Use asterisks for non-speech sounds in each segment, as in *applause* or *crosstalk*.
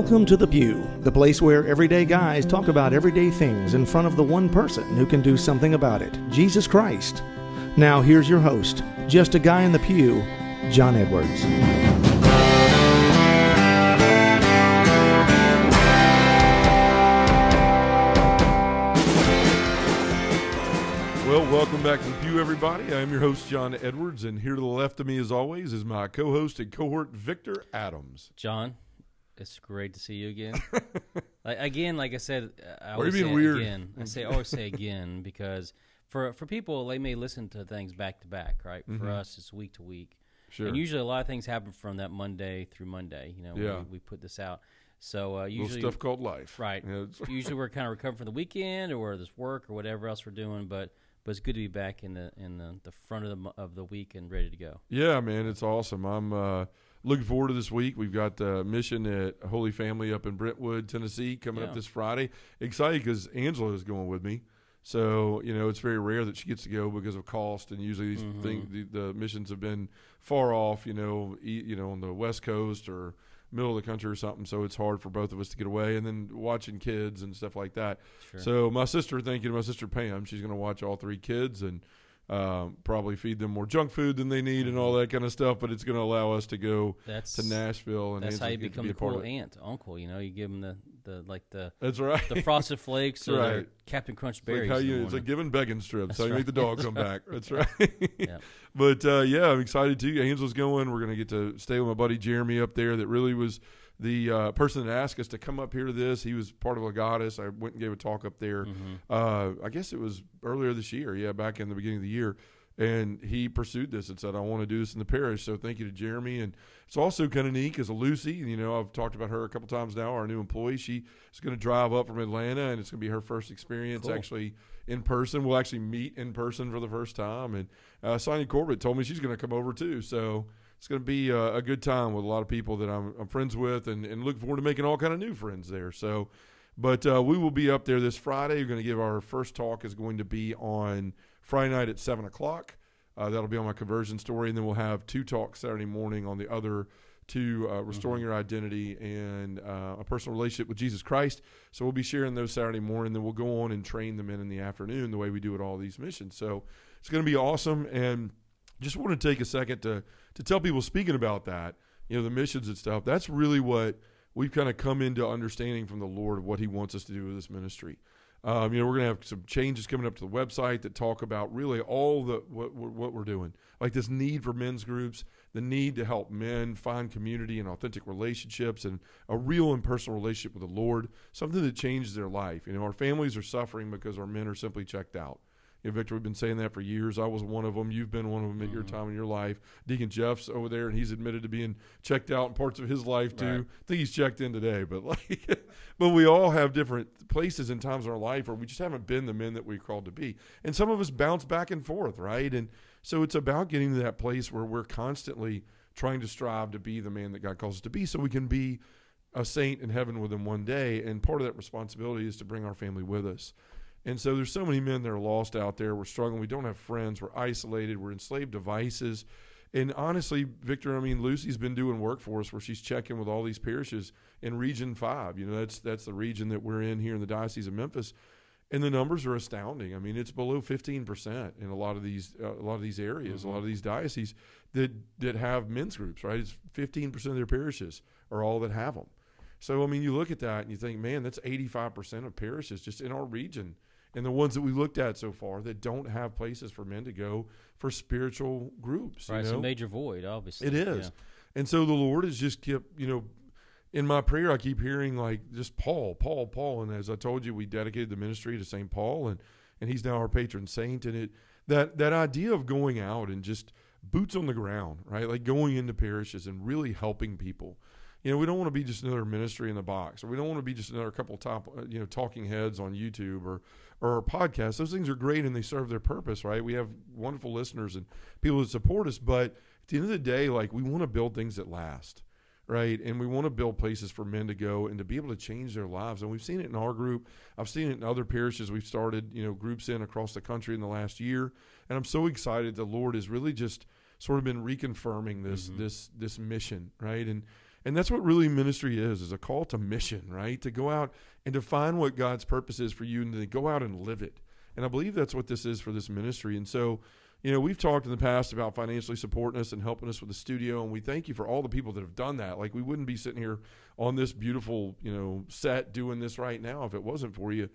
Welcome to The Pew, the place where everyday guys talk about everyday things in front of the one person who can do something about it Jesus Christ. Now, here's your host, just a guy in the pew, John Edwards. Well, welcome back to the Pew, everybody. I am your host, John Edwards, and here to the left of me, as always, is my co host and cohort, Victor Adams. John, it's great to see you again. *laughs* like, again, like I said, I Why are you always say weird? again. I say *laughs* always say again because for for people they may listen to things back to back, right? For us, it's week to week, Mm-hmm. Sure. and usually a lot of things happen from that Monday through Monday. You know, Yeah. we, we put this out. So uh, Little usually, stuff called life. right? Yeah, *laughs* usually we're kind of recovering from the weekend or this work or whatever else we're doing, but. But it's good to be back in the in the, the front of the of the week and ready to go. yeah, man, it's awesome. I'm uh, looking forward to this week. We've got uh, mission at Holy Family up in Brentwood, Tennessee, coming up this Friday. Excited because Angela is going with me. So you know it's very rare that she gets to go because of cost, and usually these Mhm. things, the, the missions have been far off, you know, e- you know, on the west coast or middle of the country or something. So it's hard for both of us to get away, and then watching kids and stuff like that. Sure. So my sister, thank you to my sister Pam, she's going to watch all three kids and um, probably feed them more junk food than they need and all that kind of stuff. But it's going to allow us to go that's to Nashville and That's how you become be the a cool aunt, uncle. You know, you give them the, the like the That's right. the frosted *laughs* flakes or right. Captain Crunch It's like berries. how you, it's like giving Beggin' Strips. That's how you make the dog come *laughs* back. That's right. Yeah. *laughs* But uh, yeah, I'm excited too. Angela's going. We're going to get to stay with my buddy Jeremy up there. That really was the uh, person that asked us to come up here to this. He was part of Legatus. I went and gave a talk up there. Mhm. Uh, I guess it was earlier this year. Yeah, back in the beginning of the year. And he pursued this and said, I want to do this in the parish. So thank you to Jeremy. And it's also kind of neat because Lucy, you know, I've talked about her a couple times now, our new employee. She is going to drive up from Atlanta and it's going to be her first experience Cool. actually in person. We'll actually meet in person for the first time. And uh, Sonia Corbett told me she's going to come over too. So it's going to be a, a good time with a lot of people that I'm, I'm friends with and, and looking forward to making all kind of new friends there. So, but uh, we will be up there this Friday. We're going to give our first talk is going to be on Friday night at seven o'clock. Uh, that'll be on my conversion story, and then we'll have two talks Saturday morning on the other two, uh, restoring your identity and uh, a personal relationship with Jesus Christ. So we'll be sharing those Saturday morning. Then we'll go on and train the men in the afternoon, the way we do at all these missions. So it's going to be awesome, and just want to take a second to to tell people speaking about that, you know, the missions and stuff. That's really what we've kind of come into understanding from the Lord of what He wants us to do with this ministry. Um, you know, we're going to have some changes coming up to the website that talk about really all the what, what what we're doing, like this need for men's groups, the need to help men find community and authentic relationships, and a real and personal relationship with the Lord, something that changes their life. You know, our families are suffering because our men are simply checked out. Victor, we've been saying that for years. I was one of them. You've been one of them at your Mhm. time in your life. Deacon Jeff's over there, and he's admitted to being checked out in parts of his life too. Right. I think he's checked in today, but like, *laughs* but we all have different places and times in our life where we just haven't been the men that we're called to be, and some of us bounce back and forth, right? And so it's about getting to that place where we're constantly trying to strive to be the man that God calls us to be, so we can be a saint in heaven with him one day. And part of that responsibility is to bring our family with us. And so there's so many men that are lost out there. We're struggling. We don't have friends. We're isolated. We're enslaved to vices. And honestly, Victor, I mean, Lucy's been doing work for us where she's checking with all these parishes in Region Five. You know, that's that's the region that we're in here in the Diocese of Memphis, and the numbers are astounding. I mean, it's below 15 percent in a lot of these uh, a lot of these areas, a lot of these dioceses that that have men's groups. Right, it's 15 percent of their parishes are all that have them. So I mean, you look at that and you think, man, that's 85 percent of parishes just in our region and the ones that we looked at so far that don't have places for men to go for spiritual groups. right. you It's a major void, obviously. It is. And so the Lord has just kept, you know, in my prayer, I keep hearing like just Paul, Paul, Paul. And as I told you, we dedicated the ministry to St. Paul and, and he's now our patron saint. And it, that, that idea of going out and just boots on the ground, right? Like going into parishes and really helping people. You know, we don't want to be just another ministry in the box, or we don't want to be just another couple of top, uh, you know, talking heads on YouTube or or podcasts. Those things are great and they serve their purpose, right? We have wonderful listeners and people that support us, but at the end of the day, like we want to build things that last, right? And we want to build places for men to go and to be able to change their lives. And we've seen it in our group. I've seen it in other parishes we've started, you know, groups in across the country in the last year. And I'm so excited the Lord has really just sort of been reconfirming this Mhm. this this mission, right? And And that's what really ministry is, is a call to mission, right? To go out and to find what God's purpose is for you and to go out and live it. And I believe that's what this is for this ministry. And so, you know, we've talked in the past about financially supporting us and helping us with the studio, and we thank you for all the people that have done that. Like we wouldn't be sitting here on this beautiful, you know, set doing this right now if it wasn't for you.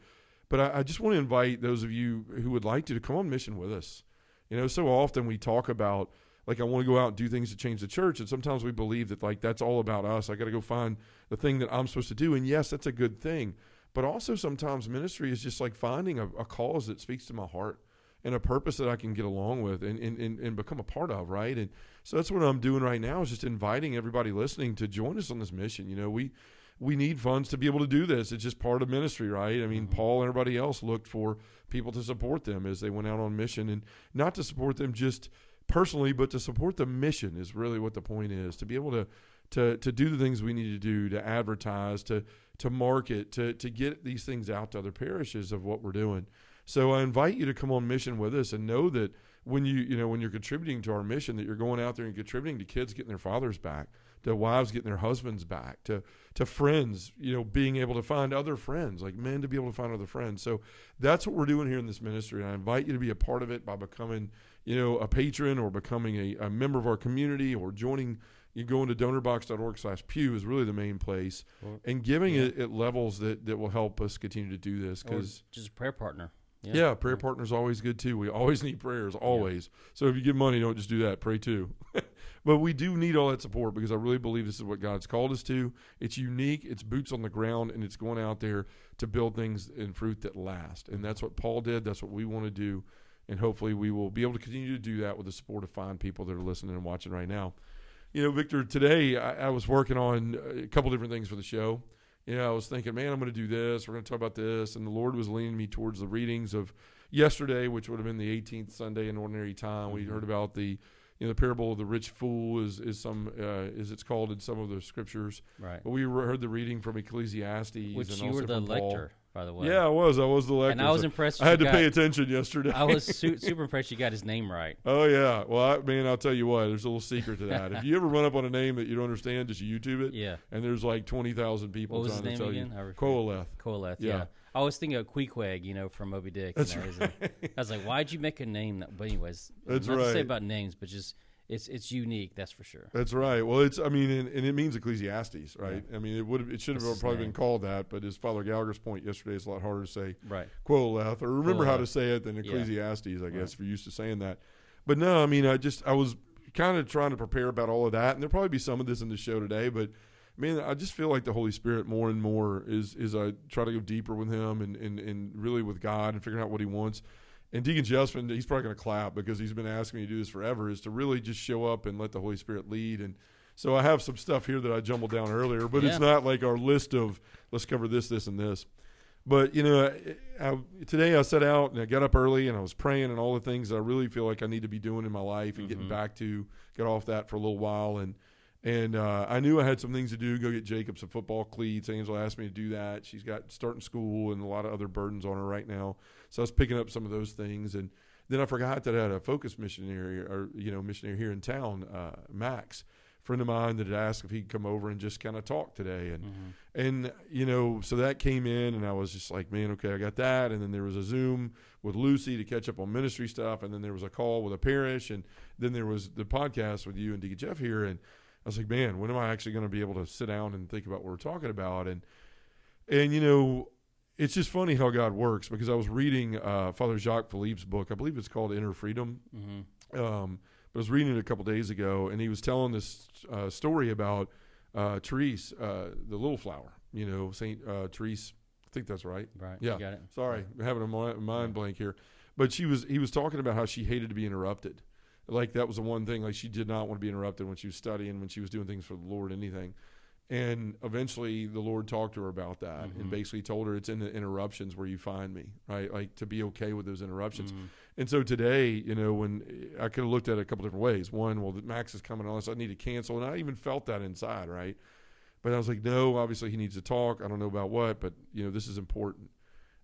But I, I just want to invite those of you who would like to to come on mission with us. You know, so often we talk about like I want to go out and do things to change the church, and sometimes we believe that like that's all about us. I got to go find the thing that I'm supposed to do, and yes, that's a good thing. But also sometimes ministry is just like finding a, a cause that speaks to my heart and a purpose that I can get along with and, and, and, and, become a part of, right? And so that's what I'm doing right now is just inviting everybody listening to join us on this mission. You know, we we need funds to be able to do this. It's just part of ministry, right? I mean, mm-hmm. Paul and everybody else looked for people to support them as they went out on mission and not to support them just personally, but to support the mission is really what the point is. To be able to to to do the things we need to do, to advertise, to to market, to to get these things out to other parishes of what we're doing. So I invite you to come on mission with us and know that when you you know when you're contributing to our mission that you're going out there and contributing to kids getting their fathers back, to wives getting their husbands back, to to friends, you know, being able to find other friends, like men to be able to find other friends. So that's what we're doing here in this ministry. And I invite you to be a part of it by becoming, you know, a patron or becoming a, a member of our community or joining you go into donorbox.org slash pew is really the main place well, and giving yeah. it at levels that, that will help us continue to do this oh, because just a prayer partner yeah, yeah prayer partner is always good too. We always need prayers, always. Yeah. So if you give money, don't just do that. Pray too. *laughs* but we do need all that support because I really believe this is what God's called us to. It's unique. It's boots on the ground, and it's going out there to build things and fruit that last. And that's what Paul did. That's what we want to do. And hopefully, we will be able to continue to do that with the support of fine people that are listening and watching right now. You know, Victor, today I, I was working on a couple different things for the show you know, I was thinking, man, I'm going to do this. We're going to talk about this. And the Lord was leaning me towards the readings of yesterday, which would have been the 18th Sunday in ordinary time. We heard about the, you know, the parable of the rich fool is, is some, uh, is it's called in some of the scriptures. Right. But we heard the reading from Ecclesiastes. Which you were the lector by the way. Yeah, I was. I was the lector. And I was impressed. I had to got, pay attention yesterday. I was su- *laughs* super impressed you got his name right. Oh yeah. Well, I, man, I'll tell you what. There's a little secret to that. if you ever run up on a name that you don't understand, just YouTube it. Yeah. And there's like twenty thousand people what was trying his to name tell again? you. Qoheleth. Qoheleth. Yeah. yeah. I was thinking of Queequeg, you know, from Moby Dick. That's know, right. I was like, why'd you make a name? That, but anyways, that's not right. to say about names, but just it's it's unique. That's for sure. That's right. Well, it's I mean, and, and it means Ecclesiastes, right? Yeah. I mean, it would it should have probably been called that, but as Father Gallagher's point yesterday, it's a lot harder to say right. Qoheleth or remember how to say it than Ecclesiastes. Yeah. I guess right. if you're used to saying that. But no, I mean, I just I was kind of trying to prepare about all of that, and there'll probably be some of this in the show today, but. I mean, I just feel like the Holy Spirit more and more is is I try to go deeper with Him and, and, and really with God and figuring out what He wants and Deacon Jessman, he's probably going to clap because he's been asking me to do this forever, is to really just show up and let the Holy Spirit lead. And so I have some stuff here that I jumbled down earlier, but yeah. it's not like our list of let's cover this, this, and this. But you know, I, I, today I set out and I got up early and I was praying and all the things I really feel like I need to be doing in my life and mm-hmm. getting back to get off that for a little while and and uh, I knew I had some things to do. Go get Jacob some football cleats. Angela asked me to do that. She's got starting school and a lot of other burdens on her right now. So I was picking up some of those things, and then I forgot that I had a focus missionary or you know missionary here in town, uh, Max, friend of mine that had asked if he'd come over and just kind of talk today, and mm-hmm. and you know so that came in, and I was just like, man, okay, I got that, and then there was a Zoom with Lucy to catch up on ministry stuff, and then there was a call with a parish, and then there was the podcast with you and Deacon Jeff here, and I was like, man, when am I actually going to be able to sit down and think about what we're talking about, and and you know it's just funny how God works because I was reading uh, Father Jacques Philippe's book. I believe it's called Inner Freedom. Mm-hmm. Um, but I was reading it a couple days ago, and he was telling this uh, story about uh, Therese, uh, the little flower. You know, Saint uh, Therese. I think that's right. Right. Yeah. got it. Sorry, right. having a mind blank here. But she was. He was talking about how she hated to be interrupted. Like that was the one thing. Like she did not want to be interrupted when she was studying, when she was doing things for the Lord, anything. And eventually the Lord talked to her about that mm-hmm. and basically told her it's in the interruptions where you find me, right? Like to be okay with those interruptions. Mm-hmm. And so today, you know, when I could have looked at it a couple different ways. One, well, Max is coming on, so I need to cancel. And I even felt that inside, right? But I was like, no, obviously he needs to talk. I don't know about what, but, you know, this is important.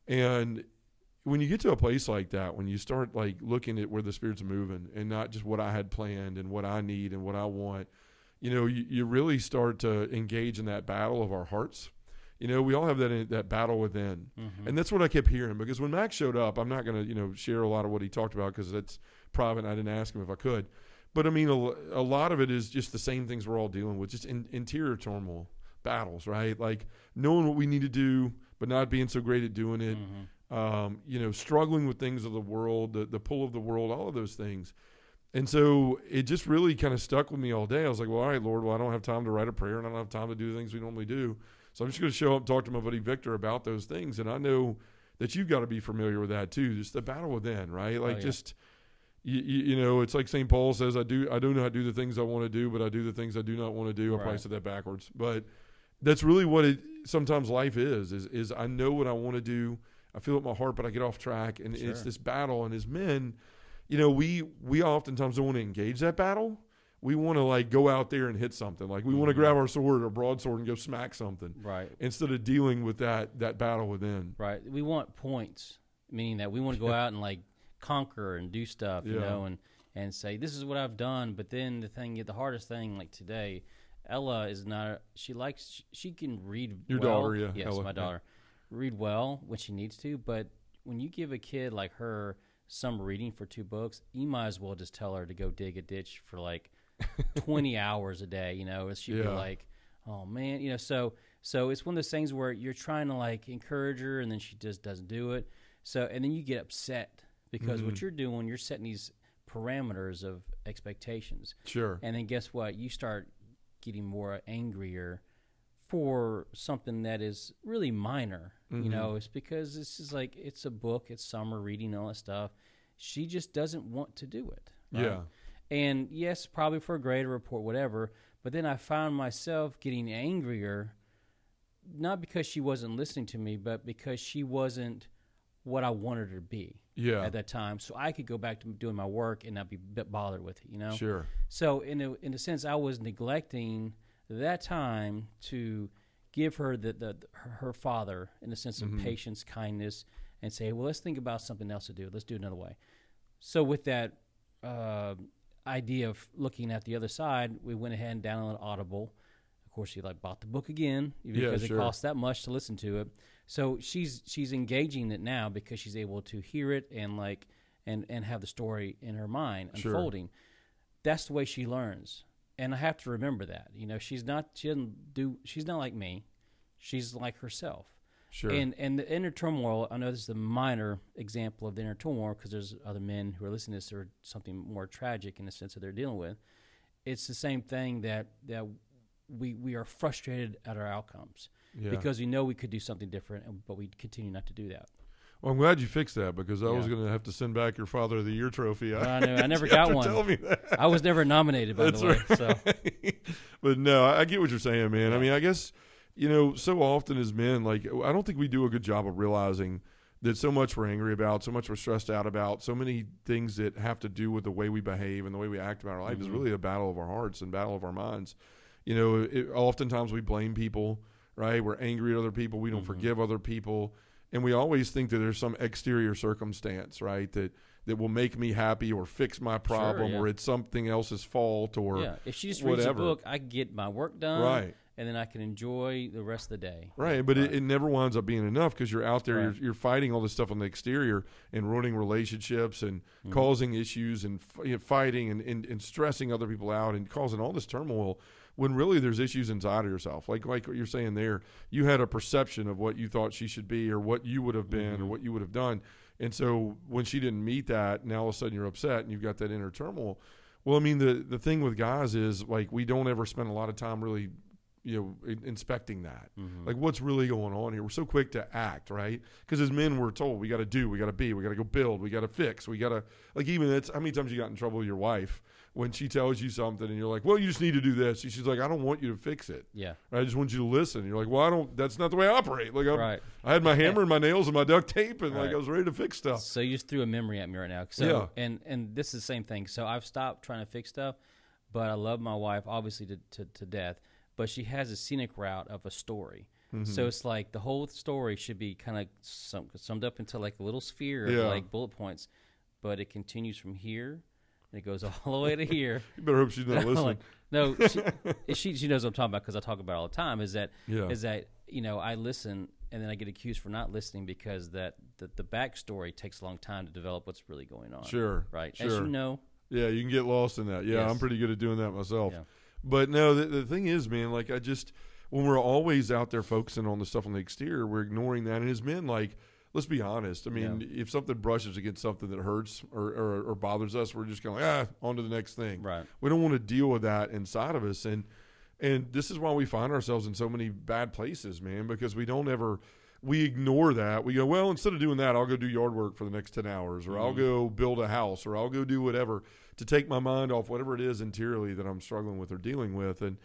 And when you get to a place like that, when you start like looking at where the Spirit's moving and not just what I had planned and what I need and what I want – you know, you, you really start to engage in that battle of our hearts. You know, we all have that in, that battle within, Mhm. and that's what I kept hearing. Because when Max showed up, I'm not going to you know share a lot of what he talked about because that's private. and I didn't ask him if I could, but I mean, a lot of it is just the same things we're all dealing with, just in, interior turmoil, battles, right? Like knowing what we need to do, but not being so great at doing it. Mhm. Um, you know, struggling with things of the world, the, the pull of the world, all of those things. And so it just really kind of stuck with me all day. I was like, well, all right, Lord, well, I don't have time to write a prayer and I don't have time to do the things we normally do. So I'm just going to show up and talk to my buddy Victor about those things. And I know that you've got to be familiar with that too. Just the battle within, right? Like yeah. just, you, you, know, it's like St. Paul says, I do, I do not do the things I want to do, but I do the things I do not want to do. I probably said that backwards, but that's really what it sometimes life is, is, is I know what I want to do. I feel it in my heart, but I get off track and it's this battle. And as men, you know, we, we oftentimes don't want to engage that battle. We want to like go out there and hit something. Like we want to Mhm. grab our sword or broadsword and go smack something Right. instead of dealing with that, that battle within. Right. We want points, meaning that we want to go *laughs* out and like conquer and do stuff, you know, and and say this is what I've done. But then the thing, the hardest thing, like today, Ella is not. She likes. She can read. Your well. daughter, yeah, Yes, Ella, my yeah. Read well when she needs to, but when you give a kid like her some reading for two books, you might as well just tell her to go dig a ditch for like *laughs* twenty hours a day. You know, she'd be like, "Oh man," you know. So so it's one of those things where you're trying to like encourage her, and then she just doesn't do it. So and then you get upset because what Mhm. you're doing, you're setting these parameters of expectations, Sure. and then guess what? You start getting more angrier for something that is really minor. Mhm. You know, it's because this is like it's a book, it's summer reading, all that stuff. She just doesn't want to do it. right? Yeah. And yes, probably for a grade or report, whatever. But then I found myself getting angrier, not because she wasn't listening to me, but because she wasn't what I wanted her to be Yeah. at that time. So I could go back to doing my work and not be bit bothered with it, you know? Sure. So in a, in a sense, I was neglecting that time to give her the, the her her father in a sense of Mhm. patience, kindness, and say, well, let's think about something else to do. Let's do it another way. So with that uh, idea of looking at the other side, we went ahead and downloaded Audible. Of course, she like bought the book again Yeah, because sure. it costs that much to listen to it. So she's she's engaging it now because she's able to hear it and like and and have the story in her mind Sure. unfolding. That's the way she learns, and I have to remember that. You know, she's not she doesn't do she's not like me. She's like herself. Sure. And and the inner turmoil. I know this is a minor example of the inner turmoil because there's other men who are listening to this or something more tragic in the sense that they're dealing with. It's the same thing that that we we are frustrated at our outcomes yeah. because we know we could do something different, but we continue not to do that. Well, I'm glad you fixed that because I was going to have to send back your Father of the Year trophy. I *laughs* know I never got one. Tell me that. I was never nominated, by That's the way. right. So *laughs* but no, I I get what you're saying, man. I mean, I guess you know, so often as men, like I don't think we do a good job of realizing that so much we're angry about, so much we're stressed out about, so many things that have to do with the way we behave and the way we act about our life is Mhm. really a battle of our hearts and battle of our minds. You know, it, oftentimes we blame people, right? We're angry at other people. We don't Mhm. forgive other people, and we always think that there's some exterior circumstance, right? That that will make me happy or fix my problem, yeah. or it's something else's fault, or yeah, if she just reads a book, I get my work done, right. and then I can enjoy the rest of the day. Right, but It, Right. it never winds up being enough because you're out there, Right. you're, you're fighting all this stuff on the exterior and ruining relationships and Mhm. causing issues and f- you know, fighting and, and, and stressing other people out and causing all this turmoil when really there's issues inside of yourself. Like like what you're saying there, you had a perception of what you thought she should be or what you would have been or Mhm. what you would have done. And so when she didn't meet that, now all of a sudden you're upset and you've got that inner turmoil. Well, I mean the the thing with guys is like we don't ever spend a lot of time really you know inspecting that Mhm. like what's really going on here we're so quick to act right because as men we're told we got to do we got to be we got to go build we got to fix we got to like even it's how many times you got in trouble with your wife when she tells you something and you're like well you just need to do this she's like i don't want you to fix it yeah, i just want you to listen you're like well i don't that's not the way i operate like I'm, right. i had my hammer and my nails and my duct tape and like i was ready to fix stuff So you just threw a memory at me right now. So Yeah. and and this is the same thing. So I've stopped trying to fix stuff, but I love my wife obviously to to, to death. But she has a scenic route of a story. Mm-hmm. So it's like the whole story should be kind of sum, summed up into like a little sphere of Yeah. like bullet points, but it continues from here and it goes *laughs* all the way to here. *laughs* You better hope she's not *laughs* listening. Like, no, she, she she knows what I'm talking about because I talk about it all the time. Is that Yeah. is that you know I listen and then I get accused for not listening because that the, the backstory takes a long time to develop what's really going on. Sure. right? As Sure. you know, Yeah, you can get lost in that. Yeah, Yes. I'm pretty good at doing that myself. Yeah. But no, the, the thing is, man, like I just when we're always out there focusing on the stuff on the exterior, we're ignoring that. And as men, like, let's be honest. I mean, if something brushes against something that hurts or, or, or bothers us, we're just going like, ah, on to the next thing. right? We don't want to deal with that inside of us, and and this is why we find ourselves in so many bad places, man, because we don't ever we ignore that. We go, well, instead of doing that, I'll go do yard work for the next ten hours, or I'll go build a house, or I'll go do whatever to take my mind off whatever it is interiorly that I'm struggling with or dealing with, and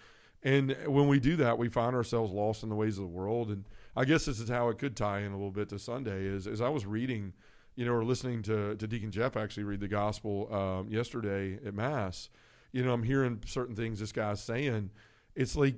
and when we do that, we find ourselves lost in the ways of the world. And I guess this is how it could tie in a little bit to Sunday. Is as I was reading, you know, or listening to to Deacon Jeff actually read the gospel um, yesterday at Mass. You know, I'm hearing certain things this guy's saying. It's like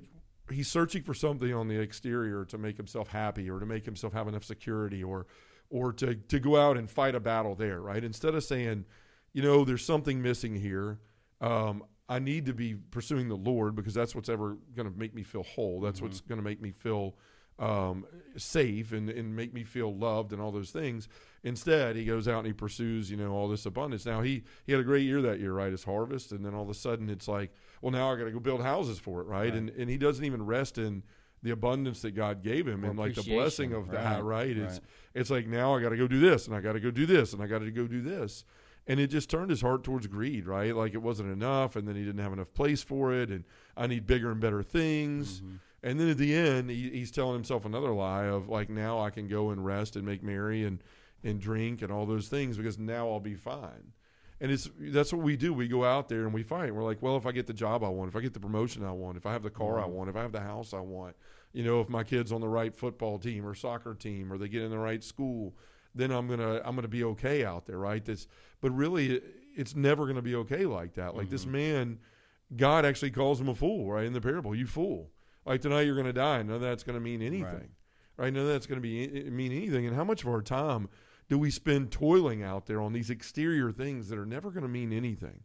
he's searching for something on the exterior to make himself happy, or to make himself have enough security, or or to to go out and fight a battle there, right? Instead of saying, you know, there's something missing here. Um, I need to be pursuing the Lord because that's what's ever going to make me feel whole. That's what's going to make me feel um, safe and, and make me feel loved and all those things. Instead, he goes out and he pursues, you know, all this abundance. Now he he had a great year that year, right? His harvest, and then all of a sudden it's like, well, now I got to go build houses for it, right? Right. And and he doesn't even rest in the abundance that God gave him Or and like the blessing of that, right, right? It's right. it's like now I got to go do this and I got to go do this and I got to go do this. And it just turned his heart towards greed, right? Like it wasn't enough, and then he didn't have enough place for it, and I need bigger and better things. Mm-hmm. And then at the end, he, he's telling himself another lie of like, now I can go and rest and make merry and and drink and all those things because now I'll be fine. And it's that's what we do. We go out there and we fight. We're like, well, if I get the job I want, if I get the promotion I want, if I have the car I mm-hmm. want, if I have the house I want, you know, if my kid's on the right football team or soccer team or they get in the right school, then I'm gonna I'm gonna be okay out there, right? That's but really it's never gonna be okay like that. Like this mm-hmm. man, God actually calls him a fool, right? In the parable, you fool. Like tonight you're gonna die. None of that's gonna mean anything, right? None of that's gonna be mean anything. And how much of our time do we spend toiling out there on these exterior things that are never gonna mean anything?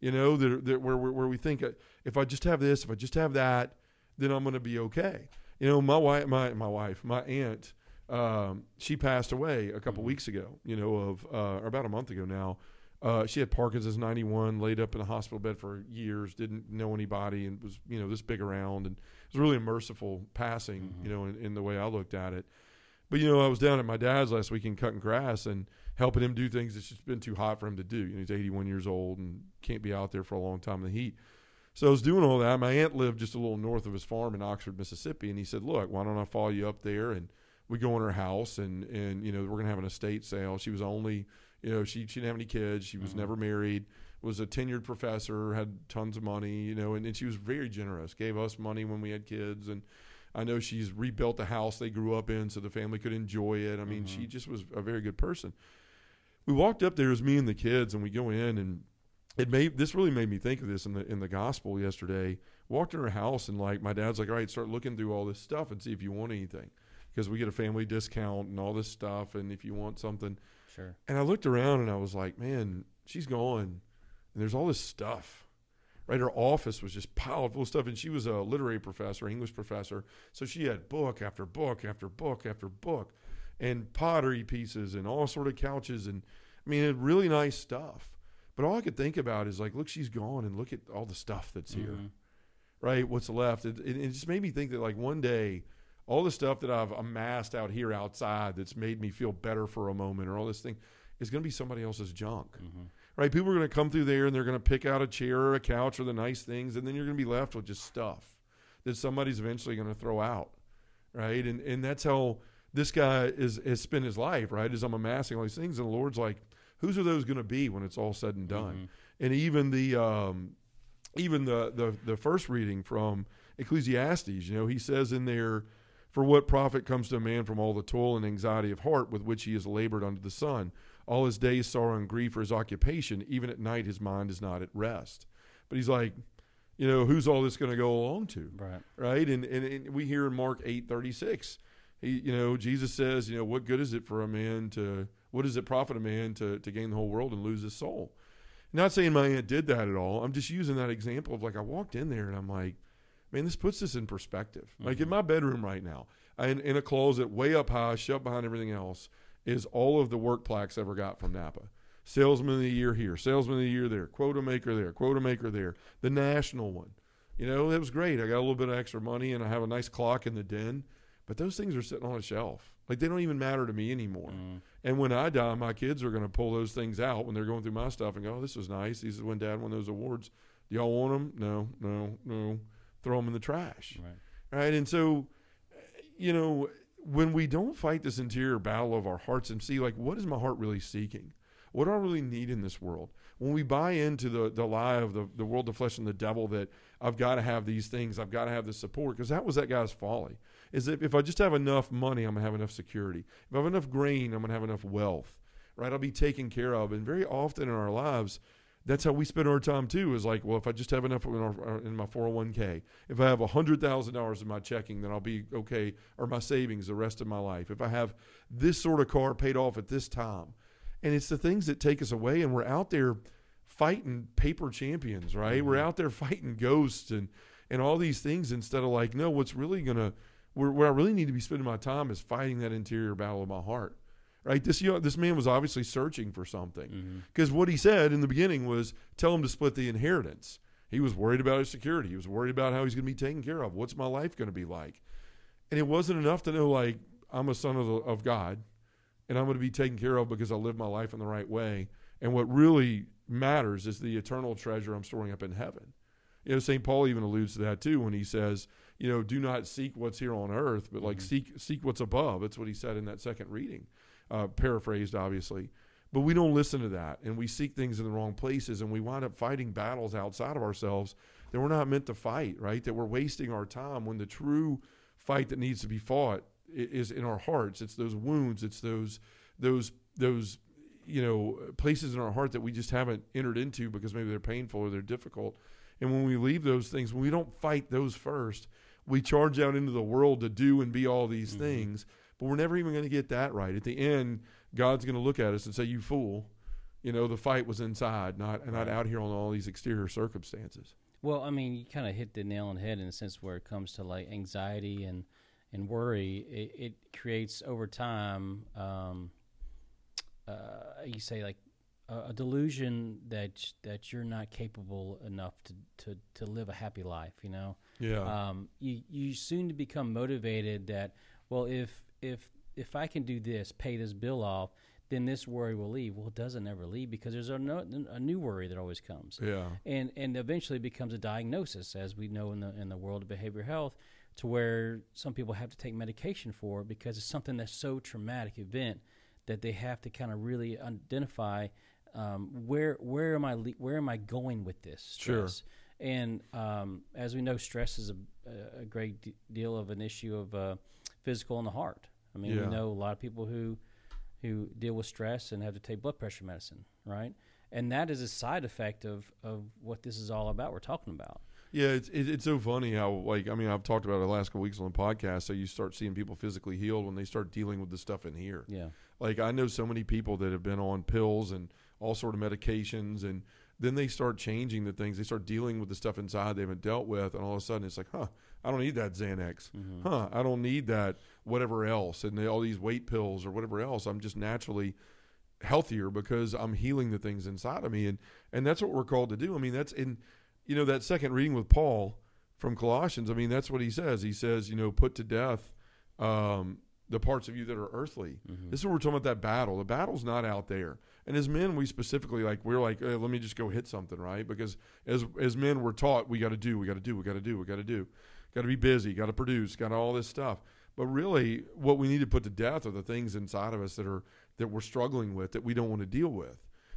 You know, that, that where, where where we think uh, if I just have this, if I just have that, then I'm going to be okay. You know, my wife, my my wife, my aunt, um, she passed away a couple weeks ago. You know, of uh, or about a month ago now. Uh, she had Parkinson's, 91, laid up in a hospital bed for years, didn't know anybody, and was you know this big around, and was really a merciful passing. You mm-hmm. know, in, in the way I looked at it. But you know, I was down at my dad's last weekend cutting grass and helping him do things that's just been too hot for him to do. You know, he's 81 years old and can't be out there for a long time in the heat. So I was doing all that. My aunt lived just a little north of his farm in Oxford, Mississippi, and he said, "Look, why don't I follow you up there and we go in her house and and you know we're gonna have an estate sale." She was only, you know, she she didn't have any kids. She was mm-hmm. never married. Was a tenured professor, had tons of money, you know, and, and she was very generous. Gave us money when we had kids, and I know she's rebuilt the house they grew up in so the family could enjoy it. I mean, she mm-hmm. just was a very good person. We walked up there as me and the kids, and we go in, and it made this really made me think of this in the in the gospel yesterday. Walked in her house, and like my dad's like, "All right, start looking through all this stuff and see if you want anything, because we get a family discount and all this stuff, and if you want something." Sure. And I looked around and I was like, man, she's gone. And there's all this stuff. Right? Her office was just piled full of stuff. And she was a literary professor, English professor. So she had book after book after book after book and pottery pieces and all sort of couches. And I mean, really nice stuff. But all I could think about is like, look, she's gone and look at all the stuff that's here. Mhm. Right? What's left. It, it, it just made me think that like one day, all the stuff that I've amassed out here outside that's made me feel better for a moment or all this thing is going to be somebody else's junk. Mhm. Right? People are going to come through there and they're going to pick out a chair or a couch or the nice things, and then you're going to be left with just stuff that somebody's eventually going to throw out. Right? And and that's how this guy is has spent his life, right? As I'm amassing all these things, and the Lord's like, whose are those going to be when it's all said and done? And even the um, even the, the the first reading from Ecclesiastes, you know, he says in there, "For what profit comes to a man from all the toil and anxiety of heart with which he has labored under the sun? All his days sorrow and grief for his occupation. Even at night, his mind is not at rest." But he's like, you know, who's all this going to go along to? Right. right? And, and and we hear in Mark eight thirty six, he you know Jesus says, you know, what good is it for a man to what does it profit a man to to gain the whole world and lose his soul? Not saying my aunt did that at all. I'm just using that example of like I walked in there and I'm like, man, this puts this in perspective. Like in my bedroom right now, in, in a closet way up high, shut behind everything else, is all of the work plaques I ever got from Napa. Salesman of the year here, salesman of the year there, quota maker there, quota maker there, the national one. You know, it was great. I got a little bit of extra money and I have a nice clock in the den, but those things are sitting on a shelf. Like they don't even matter to me anymore. Mm. And when I die, my kids are going to pull those things out when they're going through my stuff and go, oh, this was nice. These is when dad won those awards. Do y'all want them? No, no, no. Throw them in the trash. Right. Right. And so, you know, when we don't fight this interior battle of our hearts and see, like, what is my heart really seeking? What do I really need in this world? When we buy into the, the lie of the, the world, the flesh, and the devil that I've got to have these things, I've got to have this support, because that was that guy's folly. Is that if I just have enough money, I'm going to have enough security. If I have enough grain, I'm going to have enough wealth, right? I'll be taken care of. And very often in our lives, that's how we spend our time too. Is like, well, if I just have enough in, our, in my 401k, if I have hundred thousand dollars in my checking, then I'll be okay, or my savings the rest of my life. If I have this sort of car paid off at this time, and it's the things that take us away, and we're out there fighting paper champions, right? Mm-hmm. We're out there fighting ghosts and and all these things instead of like, no, what's really gonna where, where I really need to be spending my time is fighting that interior battle of my heart right? This you know, this man was obviously searching for something because mm-hmm. what he said in the beginning was tell him to split the inheritance. He was worried about his security. He was worried about how he's going to be taken care of. What's my life going to be like? And it wasn't enough to know like I'm a son of, the, of God, and I'm going to be taken care of because I live my life in the right way. And what really matters is the eternal treasure I'm storing up in heaven. You know, St. Paul even alludes to that too when he says, you know, do not seek what's here on earth, but like mm-hmm. seek seek what's above. That's what he said in that second reading uh, paraphrased, obviously. But we don't listen to that, and we seek things in the wrong places, and we wind up fighting battles outside of ourselves that we're not meant to fight, right? That we're wasting our time when the true fight that needs to be fought is in our hearts. It's those wounds. It's those those those you know places in our heart that we just haven't entered into because maybe they're painful or they're difficult. And when we leave those things, when we don't fight those first, we charge out into the world to do and be all these mm-hmm. things we're never even going to get that right. At the end, God's going to look at us and say, "You fool." You know, the fight was inside, not not out here on all these exterior circumstances. Well, I mean, you kind of hit the nail on the head in the sense where it comes to like anxiety and and worry. It, it creates over time. Um, uh, you say like a, a, delusion that that you're not capable enough to, to, to live a happy life. You know. Yeah. Um, you you soon to become motivated that well if if if I can do this, pay this bill off, then this worry will leave. Well, it doesn't ever leave because there's a, no, a new worry that always comes. Yeah. And and eventually becomes a diagnosis, as we know in the in the world of behavioral health, to where some people have to take medication for it because it's something that's so traumatic event that they have to kind of really identify um, where where am I le- where am I going with this stress. Sure. And um, as we know, stress is a, a great d- deal of an issue of uh, physical and the heart. I mean, yeah. we know a lot of people who who deal with stress and have to take blood pressure medicine, right? And that is a side effect of of what this is all about. We're talking about. Yeah, it's it's so funny how like I mean I've talked about it the last couple weeks on the podcast. So you start seeing people physically healed when they start dealing with the stuff in here. Yeah, like I know so many people that have been on pills and all sort of medications and then they start changing the things. They start dealing with the stuff inside they haven't dealt with, and all of a sudden it's like, huh, I don't need that Xanax. Mm-hmm. Huh, I don't need that whatever else, and all these weight pills or whatever else. I'm just naturally healthier because I'm healing the things inside of me, and and that's what we're called to do. I mean, that's in you know that second reading with Paul from Colossians. I mean, that's what he says. He says, you know, put to death. Um, the parts of you that are earthly. Mm-hmm. This is what we're talking about that battle. The battle's not out there. And as men, we specifically like we're like, hey, let me just go hit something, right? Because as as men, we're taught we got to do, we got to do, we got to do, we got to do, got to be busy, got to produce, got all this stuff. But really, what we need to put to death are the things inside of us that are that we're struggling with that we don't want to deal with.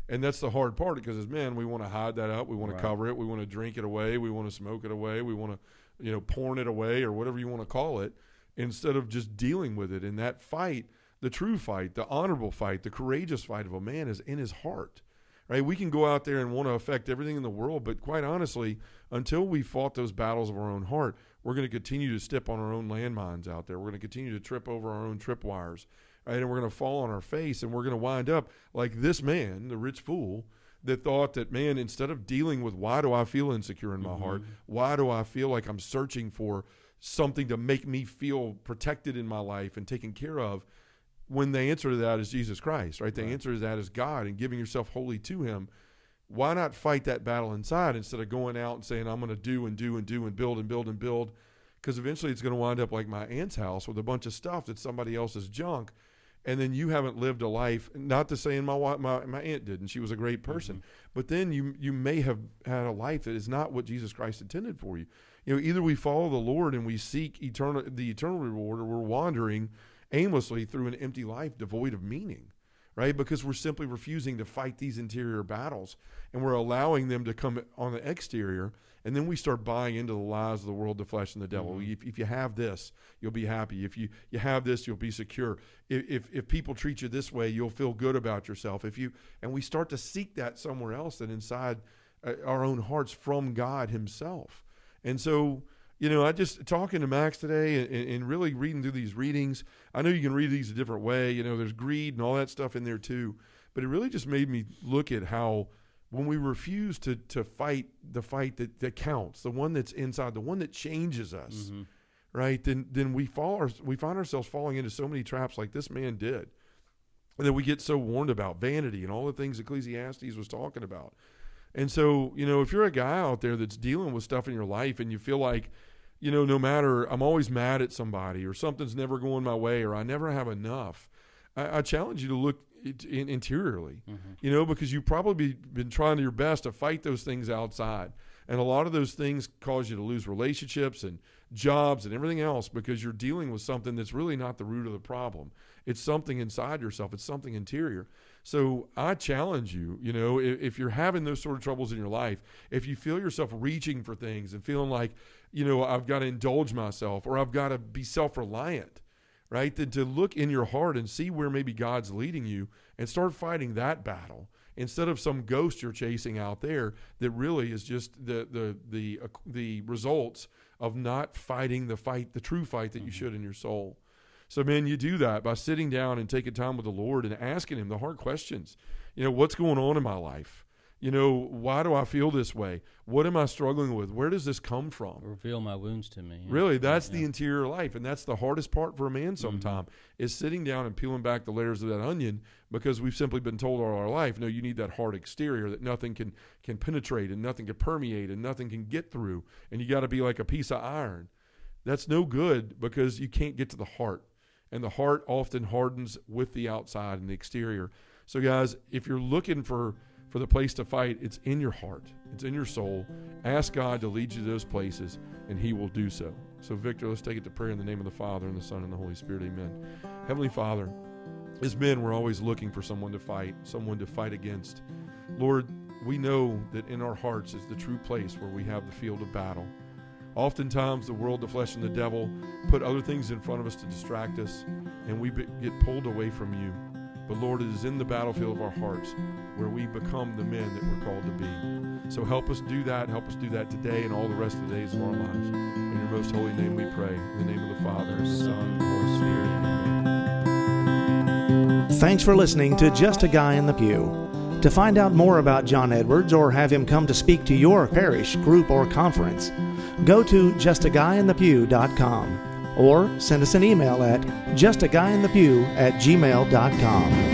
And that's the hard part because as men, we want to hide that up, we want right. to cover it, we want to drink it away, we want to smoke it away, we want to, you know, porn it away or whatever you want to call it, instead of just dealing with it. And that fight the true fight, the honorable fight, the courageous fight of a man is in his heart. Right? We can go out there and want to affect everything in the world, but quite honestly, until we fought those battles of our own heart, we're going to continue to step on our own landmines out there. We're going to continue to trip over our own tripwires, right? And we're going to fall on our face, and we're going to wind up like this man, the rich fool, that thought that man, instead of dealing with why do I feel insecure in my Mm-hmm. heart, why do I feel like I'm searching for something to make me feel protected in my life and taken care of, when the answer to that is Jesus Christ, right? The Right. answer to that is God and giving yourself wholly to Him. Why not fight that battle inside instead of going out and saying, I'm going to do and do and do and build and build and build? Because eventually it's going to wind up like my aunt's house with a bunch of stuff that's somebody else's junk. And then you haven't lived a life. Not to say my wi- my my aunt did, and she was a great mm-hmm. person. But then you you may have had a life that is not what Jesus Christ intended for you. You know, either we follow the Lord and we seek eternal the eternal reward, or we're wandering aimlessly through an empty life devoid of meaning, right? Because we're simply refusing to fight these interior battles and we're allowing them to come on the exterior. And then we start buying into the lies of the world, the flesh, and the devil. If, if you have this, you'll be happy. If you, you have this, you'll be secure. If, if, if people treat you this way, you'll feel good about yourself. If you and we start to seek that somewhere else than inside uh, our own hearts from God Himself. And so, you know, I just talking to Max today and, and really reading through these readings. I know you can read these a different way. You know, there's greed and all that stuff in there too. But it really just made me look at how when we refuse to to fight the fight that, that counts, the one that's inside, the one that changes us, mm-hmm. right? Then then we fall our, we find ourselves falling into so many traps like this man did. And then we get so warned about vanity and all the things Ecclesiastes was talking about. And so, you know, if you're a guy out there that's dealing with stuff in your life and you feel like, you know, no matter, I'm always mad at somebody or something's never going my way or I never have enough, I, I challenge you to look it- in, interiorly, mm-hmm. you know, because you've probably been trying your best to fight those things outside. And a lot of those things cause you to lose relationships and jobs and everything else because you're dealing with something that's really not the root of the problem. It's something inside yourself, it's something interior. So I challenge you, you know, if, if you're having those sort of troubles in your life, if you feel yourself reaching for things and feeling like, you know, I've got to indulge myself or I've got to be self reliant, right? Then to look in your heart and see where maybe God's leading you and start fighting that battle instead of some ghost you're chasing out there that really is just the the the uh, the results of not fighting the fight, the true fight that you should in your soul. So, man, you do that by sitting down and taking time with the Lord and asking Him the hard questions. You know, what's going on in my life? You know, why do I feel this way? What am I struggling with? Where does this come from? Reveal my wounds to me. yeah. Really, that's the interior life, and that's the hardest part for a man. Mm-hmm. Sometime is sitting down and peeling back the layers of that onion because we've simply been told all our life, no, you need that hard exterior that nothing can can penetrate and nothing can permeate and nothing can get through, and you got to be like a piece of iron. That's no good because you can't get to the heart, and the heart often hardens with the outside and the exterior. So, guys, if you're looking for for the place to fight, it's in your heart, it's in your soul. Ask God to lead you to those places, and He will do so. So, Victor, let's take it to prayer in the name of the Father, and the Son, and the Holy Spirit. Amen. Heavenly Father, as men, we're always looking for someone to fight, someone to fight against. Lord, we know that in our hearts is the true place where we have the field of battle. Oftentimes, the world, the flesh, and the devil put other things in front of us to distract us, and we get pulled away from you. But Lord, it is in the battlefield of our hearts where we become the men that we're called to be. So help us do that. Help us do that today and all the rest of the days of our lives. In your most holy name we pray. In the name of the Father, Son, and Holy Spirit. Amen. Thanks for listening to Just a Guy in the Pew. To find out more about John Edwards or have him come to speak to your parish, group, or conference, go to justaguyinthepew.com or send us an email at justaguyinthepew at gmail.com.